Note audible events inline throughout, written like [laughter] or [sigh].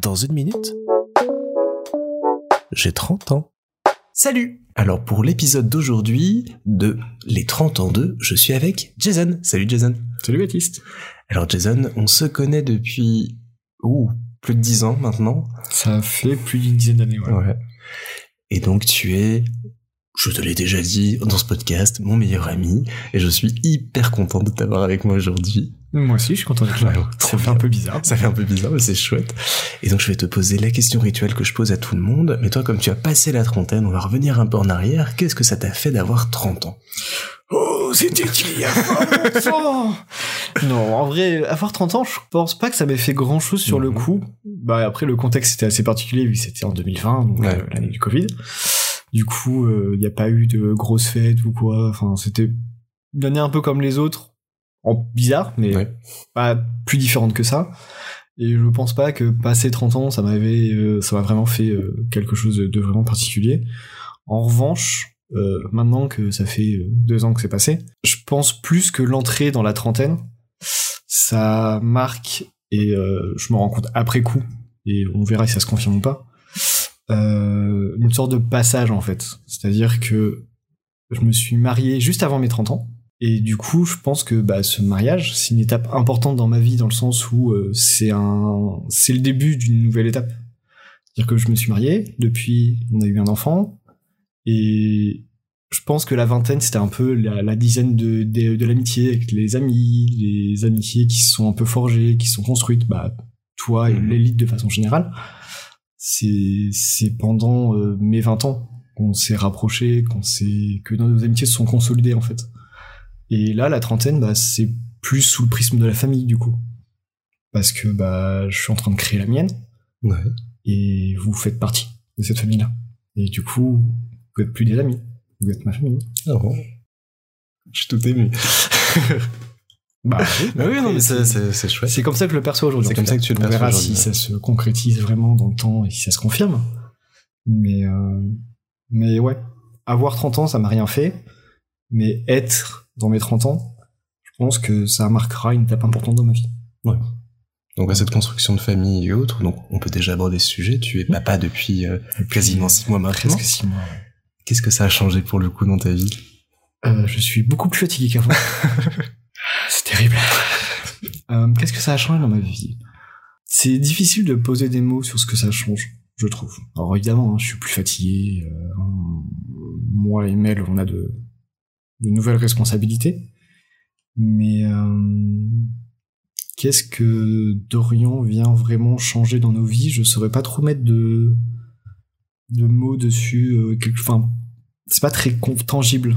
Dans une minute, j'ai 30 ans. Salut Alors pour l'épisode d'aujourd'hui de Les 30 ans 2, je suis avec Jason. Salut Jason. Salut Baptiste. Alors Jason, on se connaît depuis ouh, plus de 10 ans maintenant. Ça fait plus d'une dizaine d'années, ouais. ouais. Et donc tu es, je te l'ai déjà dit dans ce podcast, mon meilleur ami, et je suis hyper content de t'avoir avec moi aujourd'hui. Moi aussi, je suis content d'être là. Ça fait bien. un peu bizarre. Ça fait un peu bizarre, mais c'est chouette. Et donc je vais te poser la question rituelle que je pose à tout le monde. Mais toi, comme tu as passé la trentaine, on va revenir un peu en arrière. Qu'est-ce que ça t'a fait d'avoir 30 ans? Oh, c'était il y a pas longtemps [laughs] Non, en vrai, avoir 30 ans, je pense pas que ça m'ait fait grand chose sur le Mhm. coup. Bah, après, le contexte était assez particulier vu que c'était en 2020, donc Ouais. euh, l'année du Covid. Du coup, il n'y a pas eu de grosses fêtes ou quoi. Enfin, c'était une année un peu comme les autres. En bizarre, mais Ouais. pas plus différente que ça. Et je pense pas que passer 30 ans, ça m'avait, euh, ça m'a vraiment fait euh, quelque chose de, de vraiment particulier. En revanche, euh, maintenant que ça fait euh, deux ans que c'est passé, je pense plus que l'entrée dans la trentaine, ça marque et euh, je me rends compte après coup et on verra si ça se confirme ou pas. Euh, une sorte de passage en fait, c'est-à-dire que je me suis marié juste avant mes 30 ans. Et du coup, je pense que bah, ce mariage, c'est une étape importante dans ma vie dans le sens où euh, c'est un, c'est le début d'une nouvelle étape. C'est-à-dire que je me suis marié, depuis on a eu un enfant, et je pense que la vingtaine c'était un peu la, la dizaine de, de, de l'amitié avec les amis, les amitiés qui se sont un peu forgées, qui sont construites, bah toi et Mhm. l'élite de façon générale. C'est c'est pendant euh, mes 20 ans qu'on s'est rapprochés, qu'on s'est que nos amitiés se sont consolidées en fait. Et là, la trentaine, bah, c'est plus sous le prisme de la famille, du coup. Parce que bah, je suis en train de créer la mienne, Ouais. et vous faites partie de cette famille-là. Et du coup, vous êtes plus des amis, vous êtes ma famille. Ah bon? Je suis tout ému. [laughs] Bah [laughs] Bah oui, non, mais c'est, chouette. C'est comme ça que je le perçois aujourd'hui. C'est comme ça que tu le On perçois verra aujourd'hui, si ouais. ça se concrétise vraiment dans le temps et si ça se confirme. Mais, euh, mais ouais, avoir 30 ans, ça m'a rien fait. Mais être dans mes 30 ans, je pense que ça marquera une étape importante dans ma vie. Donc à cette construction de famille et autres, donc on peut déjà aborder ce sujet. Tu es papa depuis euh, quasiment six mois maintenant. Presque 6 mois. ouais. Qu'est-ce que ça a changé pour le coup dans ta vie? Euh, je suis beaucoup plus fatigué qu'avant. [laughs] C'est terrible. Euh, Qu'est-ce que ça a changé dans ma vie? C'est difficile de poser des mots sur ce que ça change, je trouve. Alors évidemment, hein, je suis plus fatigué. euh, moi et Mel, on a de, de nouvelles responsabilités. Mais euh, qu'est-ce que Dorian vient vraiment changer dans nos vies? Je saurais pas trop mettre de, de mots dessus. euh, enfin, c'est pas très tangible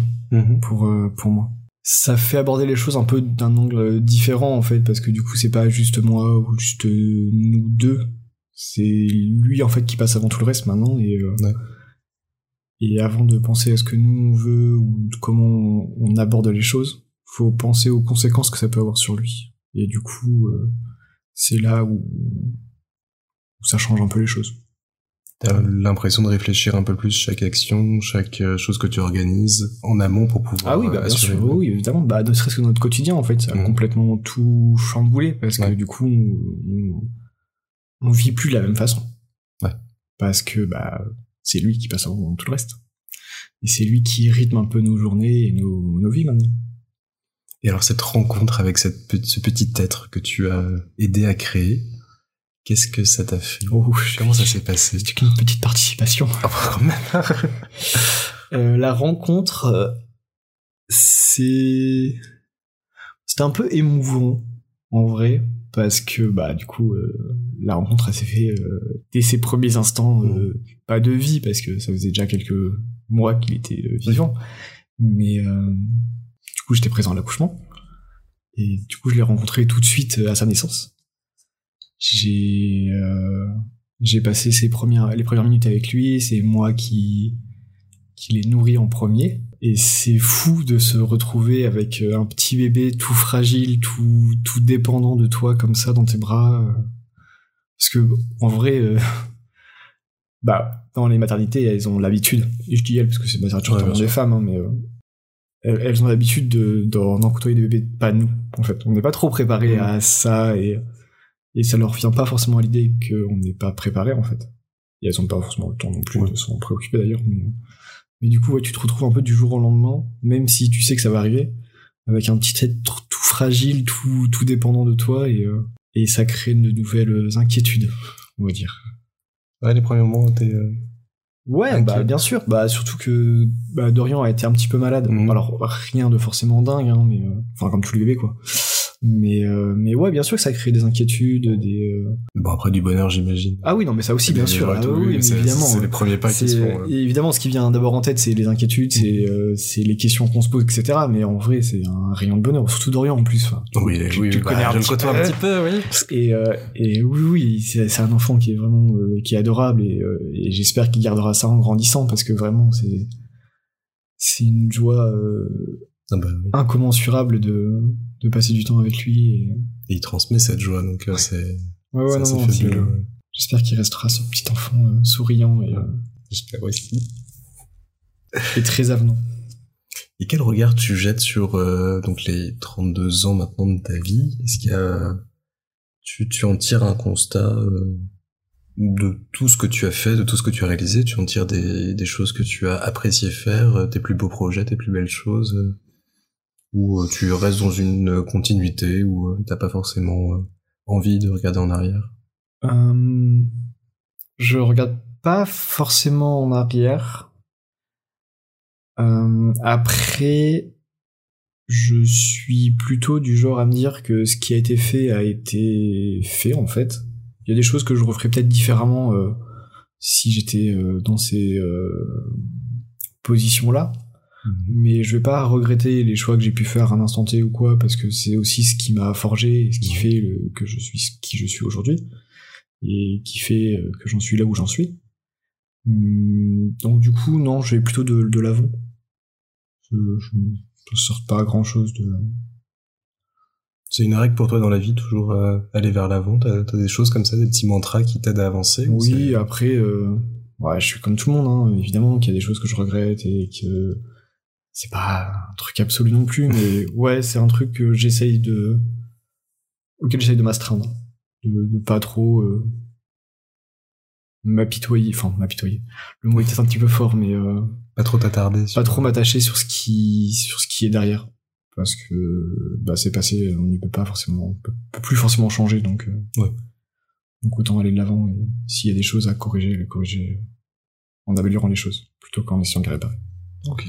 pour euh, pour moi. Ça fait aborder les choses un peu d'un angle différent en fait parce que du coup c'est pas juste moi ou juste euh, nous deux, c'est lui en fait qui passe avant tout le reste maintenant et euh, Ouais. et avant de penser à ce que nous on veut ou comment on, on aborde les choses, faut penser aux conséquences que ça peut avoir sur lui. Et du coup euh, c'est là où où ça change un peu les choses. T'as l'impression de réfléchir un peu plus chaque action, chaque euh, chose que tu organises en amont pour pouvoir Ah oui, euh, bah, bien assurer- sûr, oui, évidemment. Bah, ne serait-ce que notre quotidien, en fait, ça a Mhm. complètement tout chamboulé parce que Ouais. du coup, on, on vit plus de la même façon. Ouais. Parce que bah, c'est lui qui passe avant tout le reste. Et c'est lui qui rythme un peu nos journées et nos, nos vies maintenant. Et alors cette rencontre avec cette, ce petit être que tu as aidé à créer, qu'est-ce que ça t'a fait? Oh, Comment ça s'est passé? C'est qu'une petite participation. Ah, bah, quand même. [laughs] Euh, la rencontre, euh, c'est c'était un peu émouvant en vrai parce que bah du coup euh, la rencontre elle s'est fait euh, dès ses premiers instants euh, pas de vie parce que ça faisait déjà quelques mois qu'il était vivant. Mais euh, du coup j'étais présent à l'accouchement. Et du coup je l'ai rencontré tout de suite à sa naissance j'ai euh, j'ai passé ses premières les premières minutes avec lui c'est moi qui qui les nourrit en premier. Et c'est fou de se retrouver avec euh, un petit bébé tout fragile, tout, tout dépendant de toi comme ça dans tes bras. Parce que, en vrai, euh, [laughs] bah, dans les maternités, elles ont l'habitude, et je dis elles parce que c'est Ouais, majoritairement sûr. des femmes, hein, mais euh, elles, elles ont l'habitude de, d'en d'en côtoyer des bébés, pas nous, en fait. On n'est pas trop préparé Mhm. à ça, et et ça leur vient pas forcément à l'idée qu'on n'est pas préparé en fait. Et elles ont pas forcément le temps non plus de s'en préoccuper d'ailleurs. Mais, mais du coup, ouais, tu te retrouves un peu du jour au lendemain, même si tu sais que ça va arriver, avec un petit être tout fragile, tout, tout dépendant de toi, et, euh, et ça crée de nouvelles inquiétudes, on va dire. Ouais, les premiers moments, t'es... Euh, Ouais, bah bien sûr. Bah surtout que bah, Dorian a été un petit peu malade. Mhm. Alors rien de forcément dingue, hein, mais euh, enfin comme tous les bébés quoi. Mais euh, mais ouais, bien sûr que ça crée des inquiétudes, des. euh, Bon, après du bonheur, j'imagine. Ah oui, non, mais ça aussi bien sûr. Ah oui, mais évidemment. C'est ouais. les premiers pas qui se font. euh. évidemment, ce qui vient d'abord en tête, c'est les inquiétudes, c'est euh, c'est les questions qu'on se pose, etc. Mais en vrai, c'est un rayon de bonheur, surtout Dorian en plus. enfin. Oui, tu- oui, tu oui, le connais bah, un je petit peu. un petit peu, oui. Et, euh, et oui, oui, c'est c'est un enfant qui est vraiment euh, qui est adorable et, euh, et j'espère qu'il gardera ça en grandissant parce que vraiment c'est c'est une joie euh, Ah bah incommensurable de de passer du temps avec lui. Et... Et il transmet cette joie, donc euh, c'est Ouais, ouais, c'est non, c'est- fabuleux. J'espère qu'il restera ce petit enfant euh, souriant et, euh, J'espère aussi. et très avenant. Et quel regard tu jettes sur euh, donc les 32 ans maintenant de ta vie? Est-ce qu'il y a tu, tu en tires un constat euh, de tout ce que tu as fait, de tout ce que tu as réalisé? Tu en tires des, des choses que tu as apprécié faire, euh, tes plus beaux projets, tes plus belles choses euh, Ou euh, tu restes dans une continuité où euh, t'as pas forcément euh, envie de regarder en arrière? Euh, je regarde pas forcément en arrière. Euh, après, je suis plutôt du genre à me dire que ce qui a été fait a été fait en fait. Il y a des choses que je referais peut-être différemment euh, si j'étais euh, dans ces euh, positions-là. Mais je vais pas regretter les choix que j'ai pu faire à un instant T ou quoi, parce que c'est aussi ce qui m'a forgé et ce qui fait le- que je suis ce qui je suis aujourd'hui et qui fait euh, que j'en suis là où j'en suis. Hum, Donc du coup, non, je vais plutôt de, de l'avant. Je, ne sors pas grand chose de. C'est une règle pour toi dans la vie, toujours euh, aller vers l'avant T'as as des choses comme ça, des petits mantras qui t'aident à avancer ou Oui, après, euh, ouais, je suis comme tout le monde, hein, évidemment qu'il y a des choses que je regrette et que c'est pas un truc absolu non plus, mais [laughs] ouais, c'est un truc que j'essaye de, auquel j'essaye de m'astreindre, de, de pas trop euh, m'apitoyer, enfin m'apitoyer. Le mot est peut-être un petit peu fort, mais euh, Pas trop t'attarder. pas trop m'attacher sur ce qui, sur ce qui est derrière, parce que bah c'est passé, on n'y peut pas forcément, on peut, plus forcément changer, donc. euh, Ouais. donc autant aller de l'avant et s'il y a des choses à corriger, les corriger euh, en améliorant les choses, plutôt qu'en essayant de les réparer. Ok.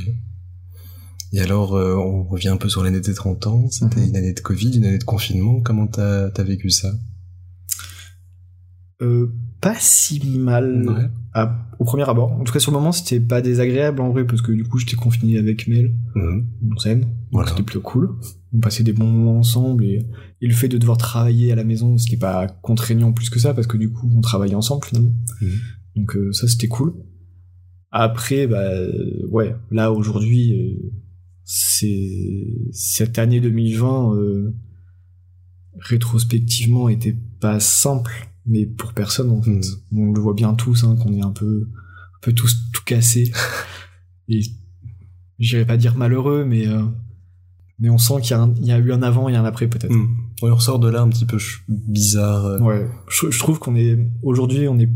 Et alors, euh, on revient un peu sur l'année des 30 ans. C'était Mhm. une année de Covid, une année de confinement. Comment t'as as vécu ça? Euh, pas si mal à- au premier abord. En tout cas, sur le moment, c'était pas désagréable en vrai, parce que du coup, j'étais confiné avec Mel, Mhm. on s'aime, Voilà. c'était plutôt cool. On passait des bons moments ensemble et, et le fait de devoir travailler à la maison, c'était pas contraignant plus que ça, parce que du coup, on travaillait ensemble finalement. Mhm. Donc euh, ça, c'était cool. Après, bah ouais, là aujourd'hui, euh, c'est cette année 2020 euh, rétrospectivement était pas simple, mais pour personne en fait. Mhm. On le voit bien tous, hein, qu'on est un peu, un peu tous tout cassés. [laughs] et j'irais pas dire malheureux, mais euh, mais on sent qu'il y, y a eu un avant et un après peut-être. Mhm. On ressort de là un petit peu bizarre. euh, Ouais, je, je trouve qu'on est aujourd'hui, on est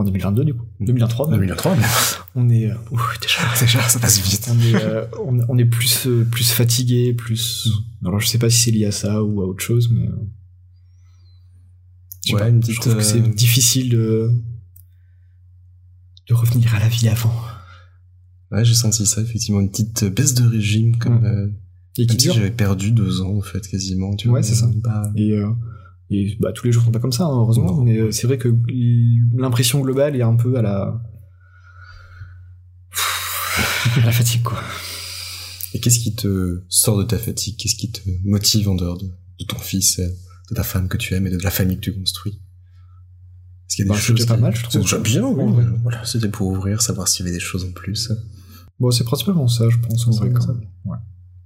en 2022 du coup, 2023. même. 2003, mais [laughs] On est, euh, ouf, déjà, [laughs] déjà, ça passe vite. on est, euh, on, on est plus, euh, plus fatigué, plus. Alors je sais pas si c'est lié à ça ou à autre chose, mais. euh, je Ouais, pas, une je petite, trouve que c'est difficile de de revenir à la vie avant. Ouais, j'ai senti ça, effectivement, une petite baisse de régime, comme, euh, Et qui si j'avais perdu deux ans, en fait, quasiment. Tu Ouais, c'est ça. Et, et bah, tous les jours sont pas comme ça, hein, heureusement. Non. Mais euh, c'est vrai que l'impression globale est un peu à la [laughs] à la fatigue quoi. Et qu'est-ce qui te sort de ta fatigue? Qu'est-ce qui te motive en dehors de, de ton fils, euh, de ta femme que tu aimes et de la famille que tu construis? Est-ce qu'il y a des Bah, c'est choses déjà pas qui- mal, je trouve. C'est déjà bien, oui. Voilà, c'était pour ouvrir, savoir s'il y avait des choses en plus. Bon, c'est principalement ça, je pense en vrai quand ça. même. Ouais.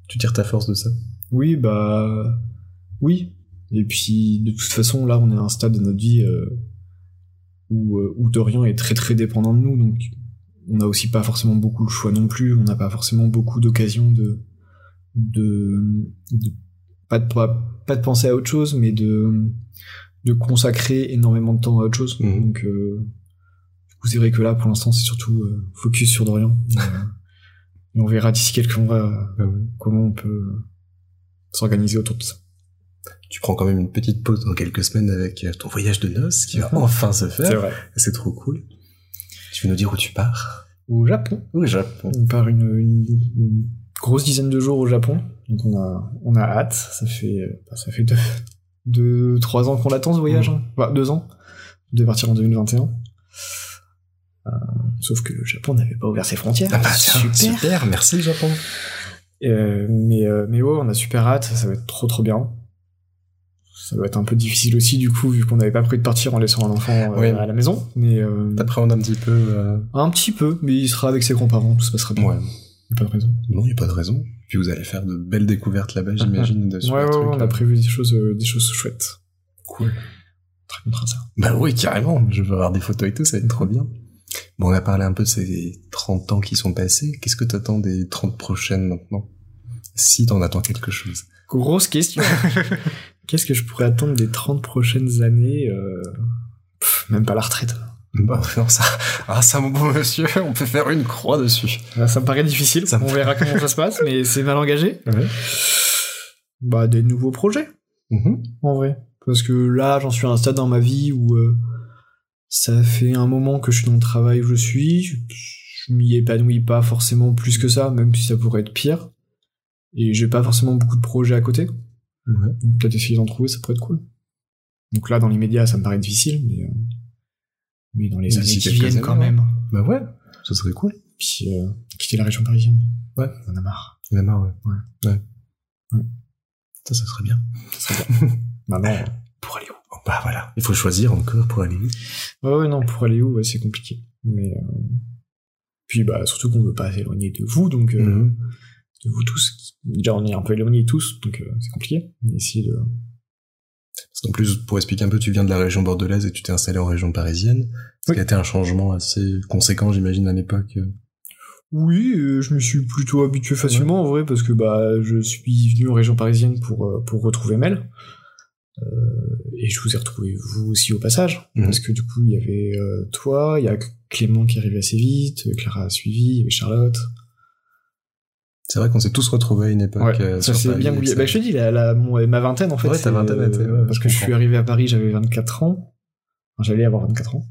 Tu tires ta force de ça? Oui, bah oui. Et puis de toute façon, là, on est à un stade de notre vie euh, où, euh, où Dorian est très très dépendant de nous, donc on n'a aussi pas forcément beaucoup le choix non plus. On n'a pas forcément beaucoup d'occasions de, de, de- pas de pas, pas de penser à autre chose, mais de de consacrer énormément de temps à autre chose. Mhm. Donc, euh, du coup, c'est vrai que là, pour l'instant, c'est surtout euh, focus sur Dorian. Et, euh, on verra d'ici quelques mois euh, Ah ouais. comment on peut euh, s'organiser autour de ça. Tu prends quand même une petite pause dans quelques semaines avec euh, ton voyage de noces qui va [laughs] enfin se faire. vrai. C'est trop cool. Tu veux nous dire où tu pars? Au Japon. Au Japon. On part une, une- une grosse dizaine de jours au Japon. Donc on a, on a hâte. Ça fait, euh, bah, ça fait deux, deux, trois ans qu'on l'attend ce voyage. hein. Enfin, deux ans. De partir en 2021. Euh, sauf que le Japon n'avait pas ouvert ses frontières. Ah bah super. super, merci Japon. Euh, mais, euh, mais ouais, on a super hâte. Ça va être trop trop bien. Ça va être un peu difficile aussi du coup vu qu'on n'avait pas prévu de partir en laissant un enfant euh, à la maison. Mais euh, T'appréhendes un petit peu euh, un petit peu. Mais il sera avec ses grands-parents. Tout se passera bien. Ouais. Y a pas de raison. Non, y a pas de raison. Puis vous allez faire de belles découvertes là-bas, [laughs] j'imagine. Ouais, on a prévu des choses, euh, des choses chouettes. Cool. Très bien ça. Bah oui, carrément. Je veux avoir des photos et tout, ça va être trop bien. Bon, on a parlé un peu de ces 30 ans qui sont passés. Qu'est-ce que t'attends des 30 prochaines maintenant? Si t'en attends quelque chose. Grosse question. [laughs] Qu'est-ce que je pourrais attendre des 30 prochaines années euh, pff, Même pas la retraite. Bah [laughs] non, ça... Ah, ça, mon bon monsieur, on peut faire une croix dessus. Là, ça me paraît difficile. Ça me- On verra comment ça se passe, mais c'est mal engagé. [laughs] Bah, des nouveaux projets, Mhm. en vrai. Parce que là, j'en suis à un stade dans ma vie où euh, ça fait un moment que je suis dans le travail où je suis. Je, je m'y épanouis pas forcément plus que ça, même si ça pourrait être pire. Et j'ai pas forcément beaucoup de projets à côté. Ouais. Donc peut-être essayer d'en trouver, ça pourrait être cool. Donc là, dans l'immédiat, ça me paraît difficile, mais, euh, mais dans les D'ici années qui viennent quand même. Bah ouais, ça serait cool. Puis euh, quitter la région parisienne. Ouais. On en a marre. Y en a marre, ouais. Ouais. Ouais. Ouais. Ça, ça serait bien. Ça serait bien. [laughs] Maintenant, euh, pour aller où? Oh, Bah voilà, il faut choisir encore pour aller où? Ouais, ouais, non, pour aller où, ouais, c'est compliqué. Mais euh, puis bah surtout qu'on veut pas s'éloigner de vous, donc euh, Mhm. de vous tous. Déjà, on est un peu éloignés tous, donc euh, c'est compliqué. Mais essayer de. Parce qu'en plus, pour expliquer un peu, tu viens de la région bordelaise et tu t'es installé en région parisienne. Ce Oui. qui a été un changement assez conséquent, j'imagine, à l'époque. Oui, euh, je me suis plutôt habitué facilement en vrai parce que bah je suis venu en région parisienne pour euh, pour retrouver Mel Euh, et je vous ai retrouvé vous aussi au passage Mhm. parce que du coup il y avait euh, toi, il y a Clément qui est arrivé assez vite, Clara a suivi, il y avait Charlotte. C'est vrai qu'on s'est tous retrouvés à une époque. euh, ça Paris, bien ça- Bah, je te dis la, la- mon- ma vingtaine en fait. Ouais, ta vingtaine euh, était- ouais, parce je que je suis arrivé à Paris, j'avais 24 ans. Enfin, J'allais avoir 24 ans.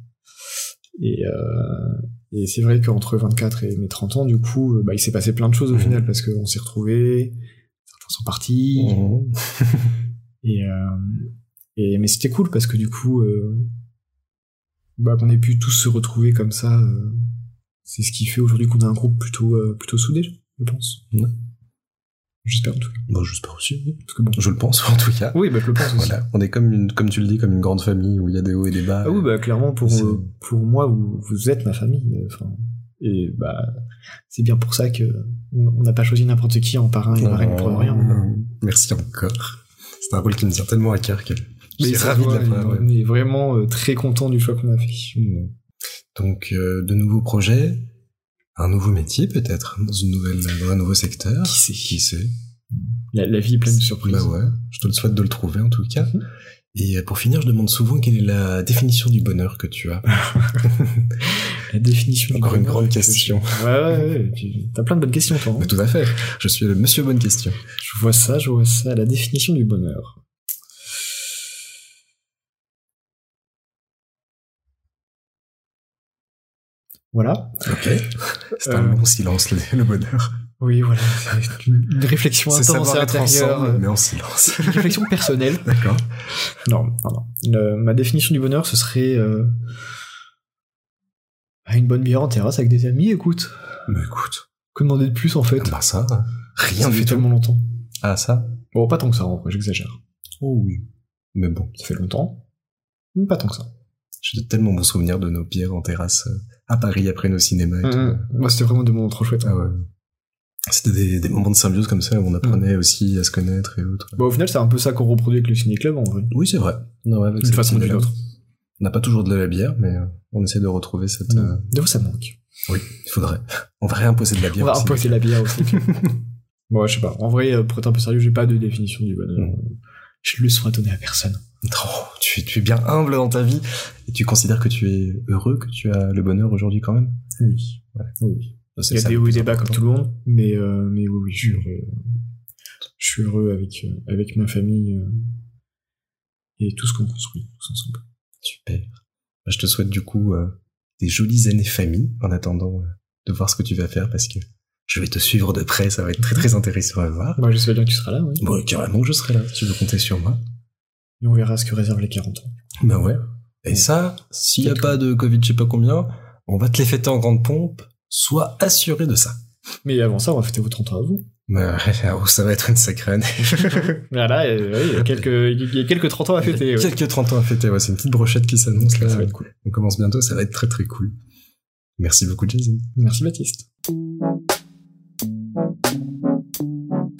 Et, euh, et c'est vrai qu'entre 24 et mes 30 ans, du coup, euh, bah, il s'est passé plein de choses au Mhm. final parce qu'on s'est retrouvés, certains sont partis. Mhm. [laughs] Et, euh, et mais c'était cool parce que du coup, euh, bah, qu'on ait pu tous se retrouver comme ça, c'est ce qui fait aujourd'hui qu'on a un groupe plutôt euh, plutôt soudé, je pense. Ouais. J'espère en tout cas. Bon, j'espère aussi. oui. Parce que bon. Je le pense, en tout cas. Oui, bah, je le pense aussi. Voilà. On est comme une, comme tu le dis, comme une grande famille où il y a des hauts et des bas. Ah oui, bah clairement pour euh, pour moi vous, vous êtes ma famille. euh, Enfin et bah c'est bien pour ça que on n'a pas choisi n'importe qui en parrain et marraine pour rien. Oh, Merci encore. C'est un rôle qui me tient tellement à cœur que je Mais suis ça ravi de on est vraiment euh, très content du choix qu'on a fait. Donc, euh, de nouveaux projets, un nouveau métier peut-être, dans une nouvelle, dans un nouveau secteur. Qui sait? Qui sait? La, la vie est pleine de surprises. Bah ouais, je te le souhaite de le trouver en tout cas. Mhm. Et euh, pour finir, je demande souvent quelle est la définition du bonheur que tu as. [laughs] La définition. du Encore une bonheur, grande que- question. Ouais ouais. ouais. T'as plein de bonnes questions toi. hein. Mais tout à fait. Je suis le monsieur bonne question. Je vois ça, je vois ça. La définition du bonheur. Voilà. Ok. [laughs] C'est Euh, un long silence, le, le bonheur. Oui, voilà. C'est une, une réflexion intense être ensemble, euh, mais en silence. Une réflexion personnelle. [laughs] D'accord. Non, non, non. Le- ma définition du bonheur, ce serait euh, une bonne bière en terrasse avec des amis. Écoute, Mais écoute, que demander de plus en fait? Bah ça, rien Ça du fait tout. tellement longtemps. Ah ça? Bon, pas tant que ça, en vrai, j'exagère. Oh oui. Mais bon, Ça fait longtemps, mais pas tant que ça. J'ai de tellement bons souvenirs de nos bières en terrasse euh, à Paris après nos cinémas et tout. Mmh. Moi, c'était vraiment des moments trop chouettes. Ah ouais. C'était des, des moments de symbiose comme ça où on apprenait aussi à se connaître et autres. Bon, au final, c'est un peu ça qu'on reproduit avec le ciné-club, en vrai. Oui, c'est vrai. Non, ouais, avec D'une cette façon ou d'une autre. On n'a pas toujours de la bière, mais euh, on essaie de retrouver cette. euh, Des fois, ça manque. Oui, il faudrait. [laughs] On va réimposer de la bière. On va imposer la bière aussi. [laughs] bon, je sais pas. En vrai, euh, pour être un peu sérieux, j'ai pas de définition du bonheur. Mm. Je le sois donné à personne. Oh, tu, tu es bien humble dans ta vie et tu considères que tu es heureux, que tu as le bonheur aujourd'hui quand même? Oui. Ouais. oui. Il y a des hauts et des bas comme tout le monde, mais, euh, mais oui, oui, je suis heureux. Je suis heureux avec, euh, avec ma famille euh, et tout ce qu'on construit tous ensemble. Super. Bah, Je te souhaite du coup euh, des jolies années famille en attendant de voir ce que tu vas faire parce que je vais te suivre de près, ça va être très très intéressant à voir. Moi, j'espère bien que tu seras là, oui. Bon, carrément que je serai là, si tu veux compter sur moi. Et on verra ce que réservent les 40 ans. Bah ouais. Et ça, s'il y a pas de Covid, je sais pas combien, on va te les fêter en grande pompe, sois assuré de ça. Mais avant ça, on va fêter vos 30 ans à vous. Bah, [laughs] oh, ça va être une sacrée année. [laughs] voilà, oui, il y a quelques, il y a quelques 30 ans à fêter. ouais. Quelques 30 ans à fêter, ouais, c'est une petite brochette qui s'annonce là. Ça va être cool. On commence bientôt, ça va être très très cool. Merci beaucoup Jason. Merci Baptiste. Thank you.